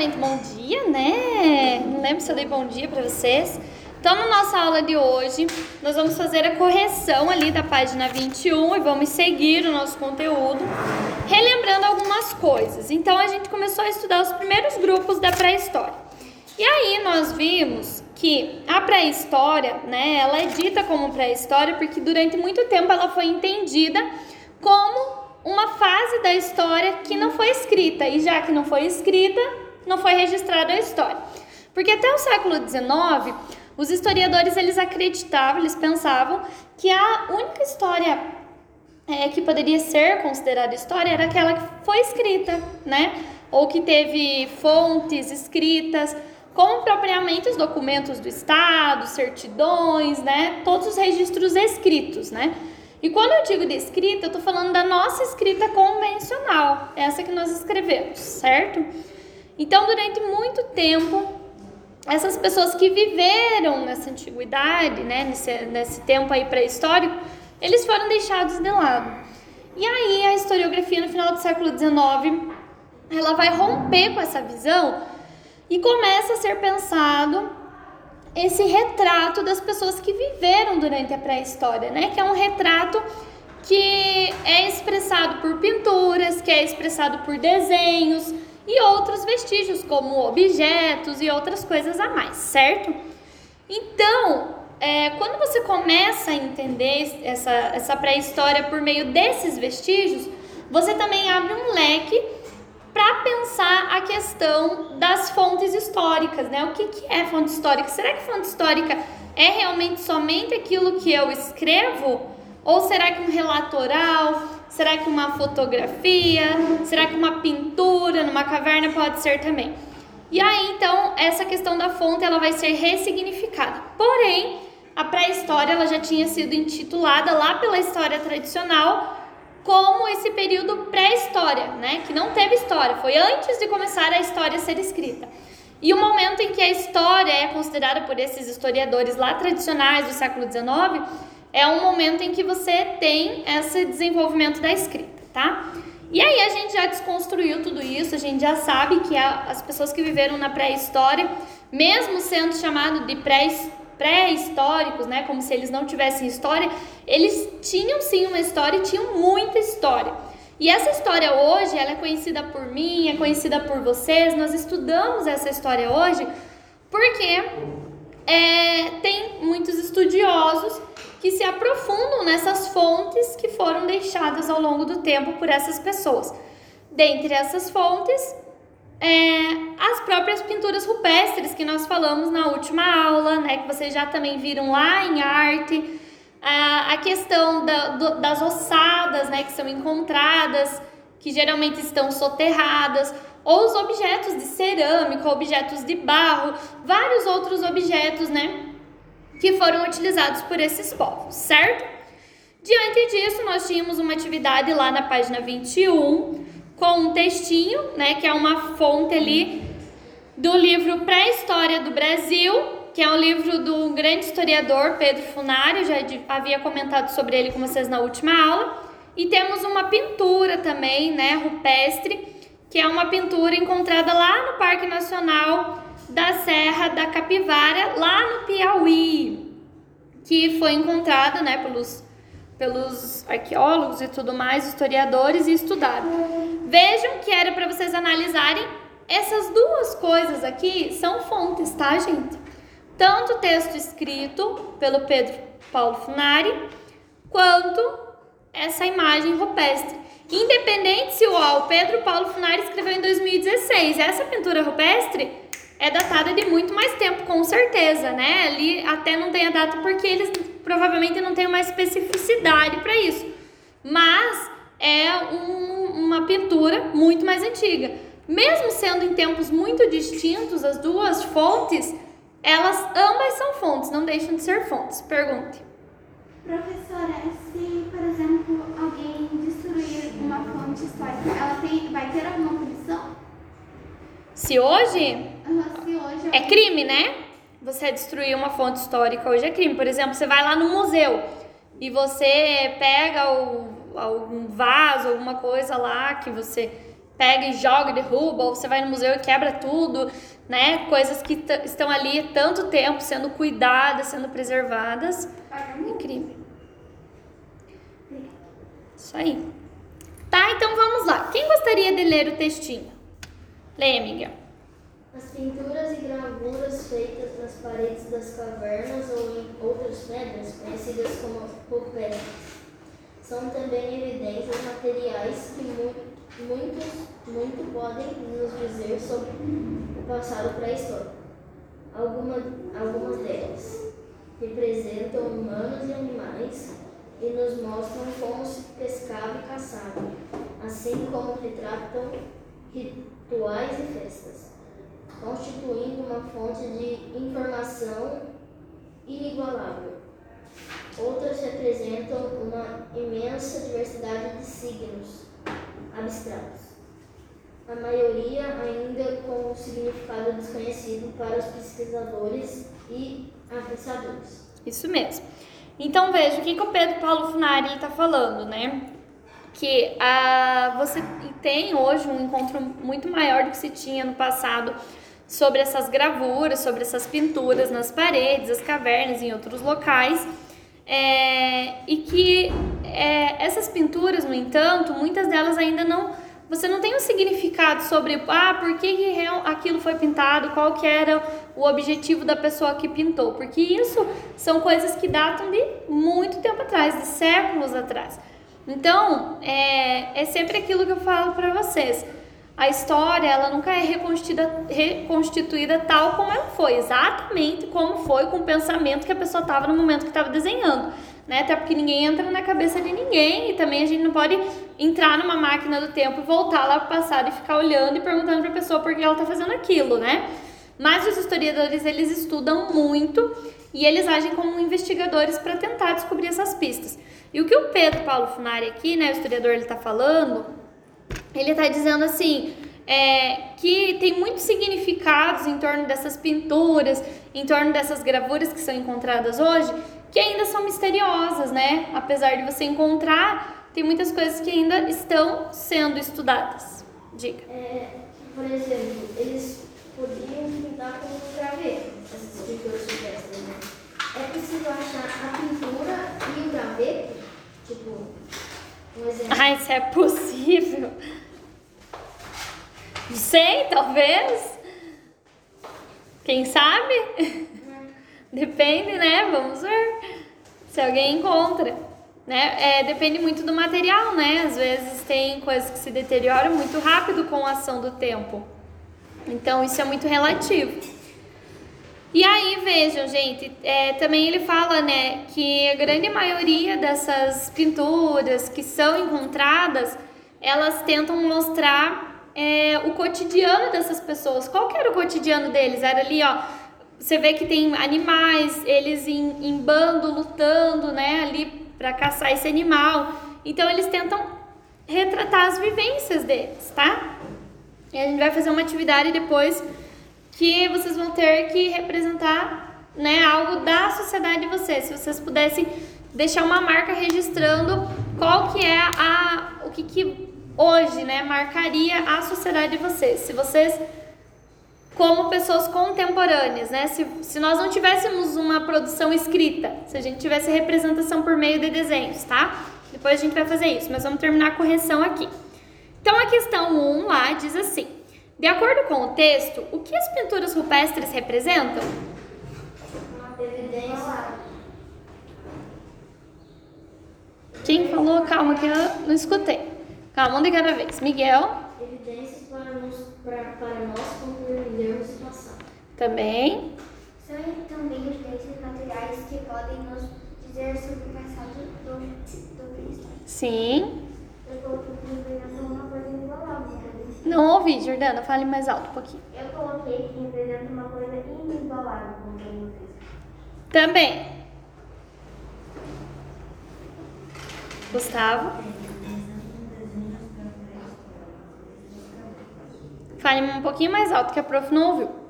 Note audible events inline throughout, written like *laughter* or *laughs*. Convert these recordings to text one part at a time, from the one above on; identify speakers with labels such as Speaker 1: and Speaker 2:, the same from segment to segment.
Speaker 1: primeiramente, bom dia, né? Não lembro se eu dei bom dia para vocês. Então, na nossa aula de hoje, nós vamos fazer a correção ali da página 21 e vamos seguir o nosso conteúdo, relembrando algumas coisas. Então, a gente começou a estudar os primeiros grupos da pré-história. E aí, nós vimos que a pré-história, né, ela é dita como pré-história porque durante muito tempo ela foi entendida como uma fase da história que não foi escrita, e já que não foi escrita, não foi registrada a história. Porque até o século XIX, os historiadores eles acreditavam, eles pensavam que a única história é, que poderia ser considerada história era aquela que foi escrita, né? Ou que teve fontes escritas, como propriamente os documentos do Estado, certidões, né? Todos os registros escritos, né? E quando eu digo de escrita, eu estou falando da nossa escrita convencional, essa que nós escrevemos, certo? Então, durante muito tempo, essas pessoas que viveram nessa antiguidade, né, nesse, nesse tempo aí pré-histórico, eles foram deixados de lado. E aí a historiografia no final do século XIX, ela vai romper com essa visão e começa a ser pensado esse retrato das pessoas que viveram durante a pré-história, né? Que é um retrato que é expressado por pinturas, que é expressado por desenhos e outros vestígios, como objetos e outras coisas a mais, certo? Então, é, quando você começa a entender essa, essa pré-história por meio desses vestígios, você também abre um leque para pensar a questão das fontes históricas, né? O que, que é fonte histórica? Será que fonte histórica é realmente somente aquilo que eu escrevo? Ou será que um relato oral? Será que uma fotografia? Será que uma pintura numa caverna pode ser também? E aí, então, essa questão da fonte ela vai ser ressignificada. Porém, a pré-história ela já tinha sido intitulada lá pela história tradicional como esse período pré-história, né? Que não teve história, foi antes de começar a história a ser escrita. E o momento em que a história é considerada por esses historiadores lá tradicionais do século XIX é um momento em que você tem esse desenvolvimento da escrita, tá? E aí a gente já desconstruiu tudo isso, a gente já sabe que as pessoas que viveram na pré-história, mesmo sendo chamado de pré-históricos, né, como se eles não tivessem história, eles tinham sim uma história e tinham muita história. E essa história hoje, ela é conhecida por mim, é conhecida por vocês, nós estudamos essa história hoje porque é, tem muitos estudiosos que se aprofundam nessas fontes que foram deixadas ao longo do tempo por essas pessoas. Dentre essas fontes, é, as próprias pinturas rupestres que nós falamos na última aula, né, que vocês já também viram lá em arte, a, a questão da, do, das ossadas, né, que são encontradas, que geralmente estão soterradas, ou os objetos de cerâmica, objetos de barro, vários outros objetos, né, que foram utilizados por esses povos, certo? Diante disso, nós tínhamos uma atividade lá na página 21, com um textinho, né, que é uma fonte ali do livro Pré-História do Brasil, que é um livro do grande historiador Pedro Funari, já havia comentado sobre ele com vocês na última aula. E temos uma pintura também, né, rupestre, que é uma pintura encontrada lá no Parque Nacional da Serra da Capivara, lá no Piauí, que foi encontrada, né, pelos pelos arqueólogos e tudo mais, historiadores e estudado. Vejam que era para vocês analisarem essas duas coisas aqui são fontes, tá, gente? Tanto o texto escrito pelo Pedro Paulo Funari, quanto essa imagem rupestre. Independente se o Pedro Paulo Funari escreveu em 2016, essa pintura rupestre é datada de muito mais tempo, com certeza, né? Ali até não tem a data porque eles provavelmente não têm uma especificidade para isso. Mas é um, uma pintura muito mais antiga. Mesmo sendo em tempos muito distintos as duas fontes, elas ambas são fontes, não deixam de ser fontes. Pergunte.
Speaker 2: Professora, ela tem, vai ter alguma punição?
Speaker 1: Se hoje?
Speaker 2: Uhum, se hoje
Speaker 1: é crime, né? Você destruir uma fonte histórica hoje é crime. Por exemplo, você vai lá no museu e você pega o, algum vaso, alguma coisa lá que você pega e joga, derruba, ou você vai no museu e quebra tudo, né? Coisas que estão ali tanto tempo sendo cuidadas, sendo preservadas. É crime. Isso aí. Tá, então vamos lá. Quem gostaria de ler o textinho? Leia, Miguel.
Speaker 3: As pinturas e gravuras feitas nas paredes das cavernas ou em outras pedras, conhecidas como rupestres, são também evidências materiais que muitos muito podem nos dizer sobre o passado pré-histórico. Alguma, algumas delas representam humanos e animais e nos mostram como se pescava e caçava, assim como retratam rituais e festas constituindo uma fonte de informação inigualável. Outras representam uma imensa diversidade de signos abstratos, a maioria ainda com um significado desconhecido para os pesquisadores e apreciadores.
Speaker 1: Isso mesmo. Então veja o que, que o Pedro Paulo Funari está falando, né? Que a, você tem hoje um encontro muito maior do que se tinha no passado sobre essas gravuras, sobre essas pinturas nas paredes, as cavernas em outros locais. É, e que é, essas pinturas, no entanto, muitas delas ainda não. Você não tem um significado sobre ah, por que, que aquilo foi pintado, qual que era o objetivo da pessoa que pintou, porque isso são coisas que datam de muito tempo atrás, de séculos atrás. Então, é, é sempre aquilo que eu falo para vocês a história ela nunca é reconstituída, reconstituída tal como ela foi, exatamente como foi com o pensamento que a pessoa estava no momento que estava desenhando. Né? Até porque ninguém entra na cabeça de ninguém e também a gente não pode entrar numa máquina do tempo e voltar lá para o passado e ficar olhando e perguntando para a pessoa por que ela está fazendo aquilo, né? Mas os historiadores eles estudam muito e eles agem como investigadores para tentar descobrir essas pistas. E o que o Pedro Paulo Funari aqui, né, o historiador, ele está falando ele está dizendo assim é, que tem muitos significados em torno dessas pinturas, em torno dessas gravuras que são encontradas hoje, que ainda são misteriosas, né? Apesar de você encontrar, tem muitas coisas que ainda estão sendo estudadas. Diga.
Speaker 3: É, por exemplo, eles podiam pintar com um graveto, essas pinturas silvestres, né? É possível achar a pintura e o graveto? Tipo, um exemplo.
Speaker 1: Ah, isso é possível. Não sei, talvez. Quem sabe? Depende, né? Vamos ver se alguém encontra. Né? É, depende muito do material, né? Às vezes tem coisas que se deterioram muito rápido com a ação do tempo. Então isso é muito relativo. E aí, vejam, gente, é, também ele fala, né, que a grande maioria dessas pinturas que são encontradas, elas tentam mostrar é, o cotidiano dessas pessoas. Qual que era o cotidiano deles? Era ali, ó. Você vê que tem animais, eles em, em bando lutando, né, ali para caçar esse animal. Então eles tentam retratar as vivências deles, tá? E a gente vai fazer uma atividade depois que vocês vão ter que representar, né, algo da sociedade de vocês. Se vocês pudessem deixar uma marca registrando qual que é a o que que hoje, né, marcaria a sociedade de vocês. Se vocês, como pessoas contemporâneas, né, se, se nós não tivéssemos uma produção escrita, se a gente tivesse representação por meio de desenhos, tá? Depois a gente vai fazer isso, mas vamos terminar a correção aqui. Então a questão 1 lá diz assim: de acordo com o texto, o que as pinturas rupestres representam?
Speaker 3: Uma evidência.
Speaker 1: Quem falou? Calma que eu não escutei. Calma, um de cada vez. Miguel.
Speaker 3: Evidências para, para, para nós compreendermos o passado.
Speaker 1: Também.
Speaker 2: São também evidências materiais que podem nos dizer sobre o passado do, do pré-histórico.
Speaker 1: Sim.
Speaker 2: Eu coloquei que representa uma coisa inigualável.
Speaker 1: Não ouvi, Jordana. Fale mais alto um pouquinho.
Speaker 2: Eu coloquei que representa uma coisa inigualável, como
Speaker 1: Também. Gustavo. Fale um pouquinho mais alto que a prof não ouviu.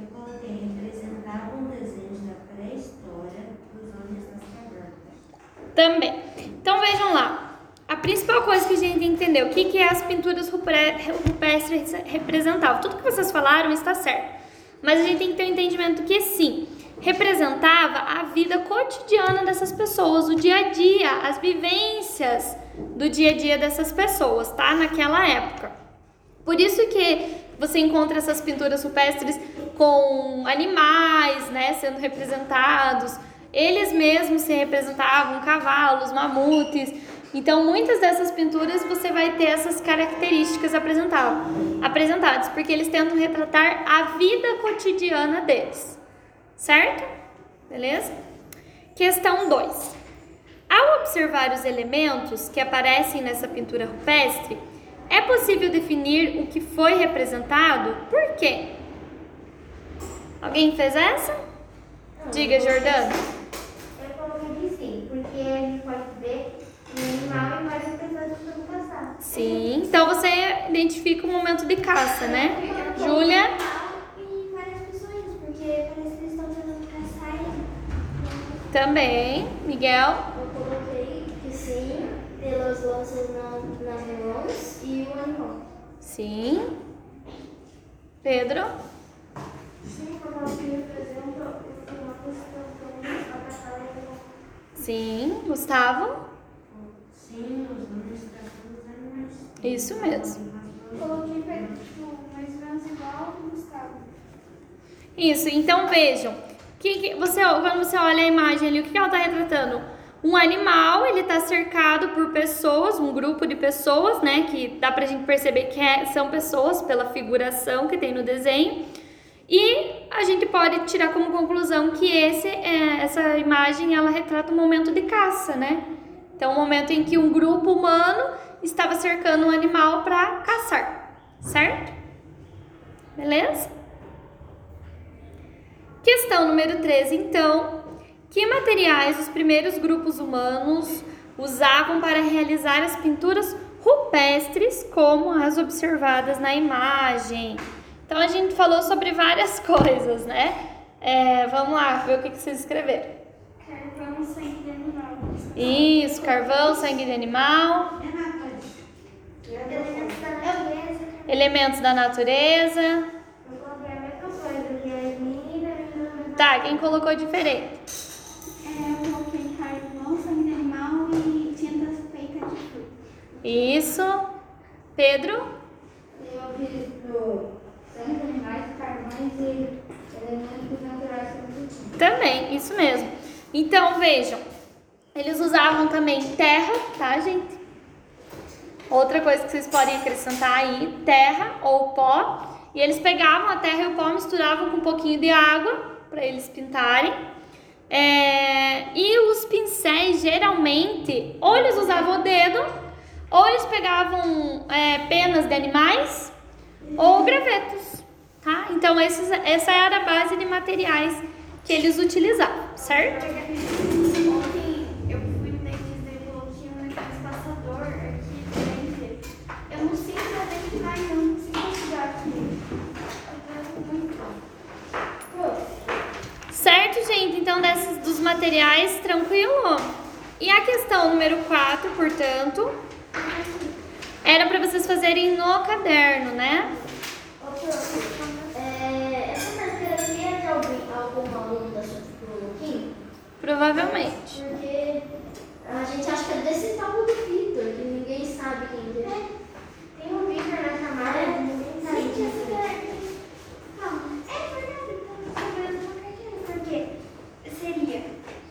Speaker 4: Eu coloquei representavam desenhos da pré-história dos homens das cavernas.
Speaker 1: Também. Então vejam lá. a principal coisa que a gente tem que entender, o que, que as pinturas rupestres representavam. Tudo que vocês falaram está certo. Mas a gente tem que ter um entendimento que sim, representava a vida cotidiana dessas pessoas, o dia a dia, as vivências do dia a dia dessas pessoas, tá? Naquela época. Por isso que você encontra essas pinturas rupestres com animais, né, sendo representados. Eles mesmos se representavam cavalos, mamutes. Então, muitas dessas pinturas você vai ter essas características apresentadas, porque eles tentam retratar a vida cotidiana deles. Certo? Beleza? Questão 2. Ao observar os elementos que aparecem nessa pintura rupestre, é possível definir o que foi representado? Por quê? Alguém fez essa? Diga, Jordana.
Speaker 2: Eu coloquei de sim, porque a gente pode ver um animal e várias pessoas estão caçar.
Speaker 1: Sim. Então você identifica o momento de caça, né? Júlia?
Speaker 2: Várias pessoas, porque parece que eles estão tentando caçar
Speaker 1: Também. Miguel?
Speaker 3: Eu coloquei que sim, pelas lanças na- nas mãos e o animal.
Speaker 1: Sim. Pedro?
Speaker 2: sim, representa uma questão e
Speaker 1: Sim. Gustavo?
Speaker 4: Sim, os nomes dos animais.
Speaker 1: Isso mesmo.
Speaker 2: Coloquei igual.
Speaker 1: Isso, então vejam. Que, que- você, quando você olha a imagem ali, o que, que ela está retratando? Um animal, ele está cercado por pessoas, um grupo de pessoas, né? Que dá pra gente perceber que é- são pessoas pela figuração que tem no desenho. E a gente pode tirar como conclusão que esse, é, essa imagem ela retrata um momento de caça, né? Então, um momento em que um grupo humano cercando um animal para caçar, certo? Beleza? Questão número 13, então. Que materiais os primeiros grupos humanos usavam para realizar as pinturas rupestres, como as observadas na imagem? Então, a gente falou sobre várias *laughs* coisas, né? É, vamos lá, ver o que, que vocês escreveram.
Speaker 2: Carvão, sangue de animal.
Speaker 1: Isso, carvão, sangue de animal,
Speaker 2: Elementos da natureza.
Speaker 1: Elementos da natureza.
Speaker 2: Eu coloquei a mesma coisa, que é comida e
Speaker 1: Tá, quem colocou diferente?
Speaker 2: É, eu coloquei carvão, sangue animal e tintas feitas de fruta.
Speaker 1: Isso. Pedro?
Speaker 2: Eu fiz do sangue de animais, carvões e elementos naturais como
Speaker 1: Também, isso mesmo. Então, vejam, eles usavam também terra, tá, gente? Outra coisa que vocês podem acrescentar aí, terra ou pó. E eles pegavam a terra e o pó, misturavam com um pouquinho de água para eles pintarem. É, e os pincéis, geralmente, ou eles usavam o dedo, ou eles pegavam é, penas de animais, ou gravetos, tá? Então, esses, essa era a base de materiais que eles utilizavam, certo?
Speaker 2: Ontem eu fui no dentista e coloquei um espaçador aqui dentro. Eu não sei pra onde vai, eu não consigo chegar aqui. Eu tô muito.
Speaker 1: Certo, gente? Então, desses dos materiais, tranquilo. E a questão número 4, portanto, era para vocês fazerem no caderno, né?
Speaker 3: É, essa carteira aqui é de alguém, algum aluno da sua Kim?
Speaker 1: Provavelmente.
Speaker 3: Porque a gente acha que é desse tal do Vitor, que ninguém sabe quem é.
Speaker 2: Tem um Victor na chamada, ninguém sabe. Gente, essa carteira. Calma. É verdade, eu tô sabendo uma carteira. Porque seria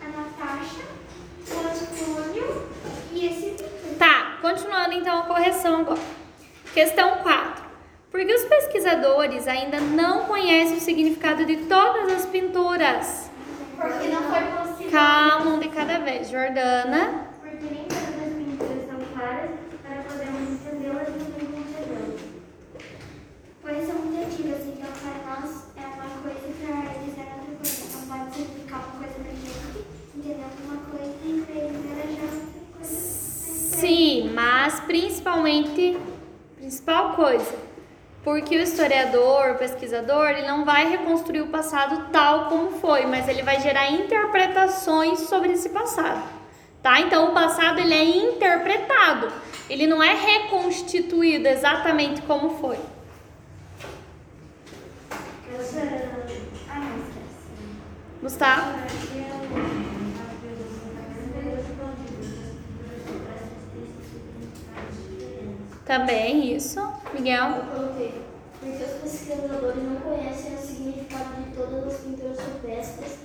Speaker 2: a Natasha, o Antônio e esse Victor.
Speaker 1: Tá, continuando então a correção agora. Questão 4. Por que os pesquisadores ainda não conhecem o significado de todas as pinturas?
Speaker 2: Porque não foi possível.
Speaker 1: Calma, um de cada vez. Jordana.
Speaker 2: Porque nem todas as pinturas são claras para podermos entendê-las e compreendê-las. Pois são muito antigas, então para nós é uma coisa e para eles é outra coisa. Não pode significar uma coisa pra gente, entender alguma coisa e para eles era já outra coisa.
Speaker 1: Sim, mas principalmente, principal coisa, porque o historiador, o pesquisador, ele não vai reconstruir o passado tal como foi, mas ele vai gerar interpretações sobre esse passado. tá? Então o passado ele é interpretado, ele não é reconstituído exatamente como foi.
Speaker 2: Essa.
Speaker 1: Gustavo? Também isso. Miguel?
Speaker 3: Eu coloquei. Porque os pesquisadores não conhecem o significado de todas as pinturas rupestres,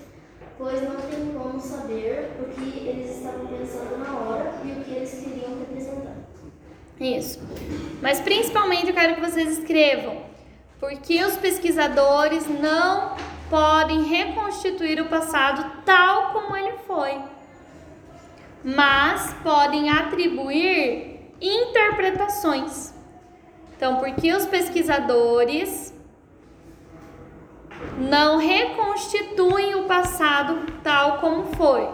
Speaker 3: pois não tem como saber o que eles estavam pensando na hora e o que eles queriam representar.
Speaker 1: Isso. Mas principalmente eu quero que vocês escrevam. Porque os pesquisadores não podem reconstituir o passado tal como ele foi, mas podem atribuir interpretações. Então, porque os pesquisadores não reconstituem o passado tal como foi.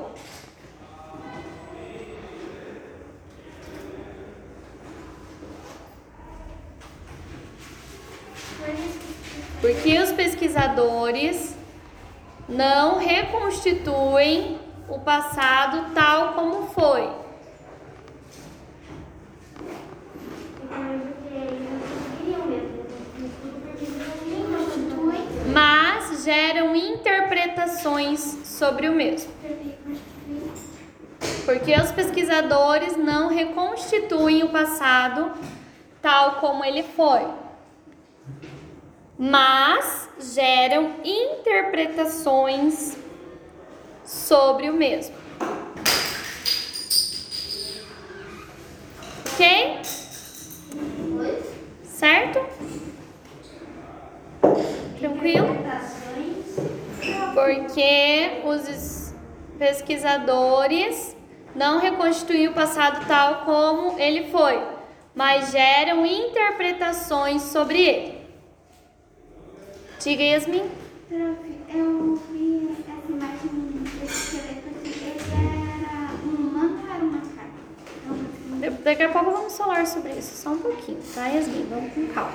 Speaker 1: Porque os pesquisadores não reconstituem o passado tal como foi.
Speaker 2: Então, porque eles não queriam mesmo. Porque eles não constituem.
Speaker 1: Mas geram interpretações sobre o mesmo. Porque os pesquisadores não reconstituem o passado tal como ele foi, mas geram interpretações sobre o mesmo. Ok?
Speaker 3: Pois?
Speaker 1: Certo? Tranquilo? Porque os pesquisadores não reconstituem o passado tal como ele foi, mas geram interpretações sobre ele. Diga, Yasmin.
Speaker 2: Prof, eu vi essa imagem desse esqueleto aqui. Ele era um humano ou era uma consegui-
Speaker 1: Daqui a pouco vamos falar sobre isso, só um pouquinho, tá, Yasmin? Vamos com calma.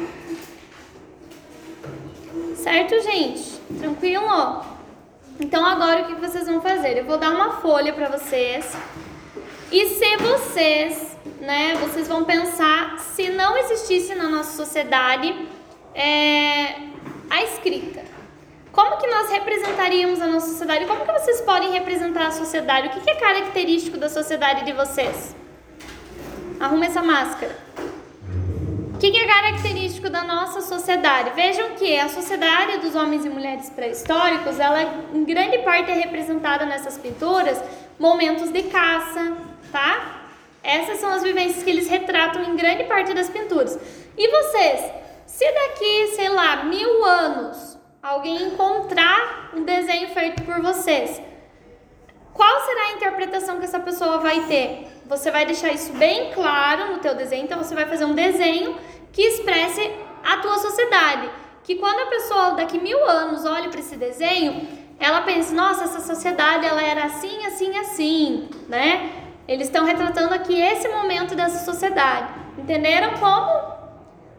Speaker 1: Certo, gente? Tranquilo? Então agora o que vocês vão fazer? Eu vou dar uma folha para vocês. E se vocês, né, vocês vão pensar se não existisse na nossa sociedade é, a escrita. Como que nós representaríamos a nossa sociedade? Como que vocês podem representar a sociedade? O que que é característico da sociedade de vocês? Arruma essa máscara. O que, que é característico da nossa sociedade? Vejam que a sociedade dos homens e mulheres pré-históricos, ela em grande parte é representada nessas pinturas momentos de caça, tá? Essas são as vivências que eles retratam em grande parte das pinturas. E vocês, se daqui, sei lá, mil anos, alguém encontrar um desenho feito por vocês, qual será a interpretação que essa pessoa vai ter? Você vai deixar isso bem claro no teu desenho, então você vai fazer um desenho que expresse a tua sociedade. Que quando a pessoa daqui mil anos olha para esse desenho, ela pensa, nossa, essa sociedade ela era assim, assim, assim, né? Eles estão retratando aqui esse momento dessa sociedade. Entenderam como?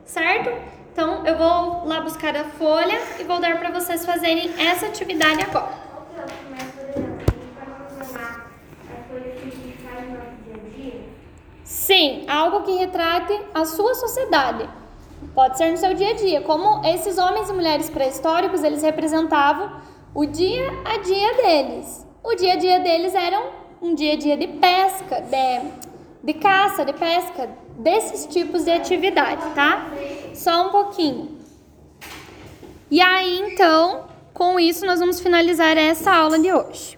Speaker 1: Certo? Então eu vou lá buscar a folha e vou dar para vocês fazerem essa atividade agora.
Speaker 2: Ô, prof, mas, por exemplo, a gente pode programar as coisas que a gente faz no nosso dia a dia?
Speaker 1: Sim, algo que retrate a sua sociedade. Pode ser no seu dia a dia. Como esses homens e mulheres pré-históricos, eles representavam o dia a dia deles. O dia a dia deles era um dia a dia de pesca, de, de caça, de pesca, desses tipos de atividade, tá? Só um pouquinho. E aí, então, com isso, nós vamos finalizar essa aula de hoje.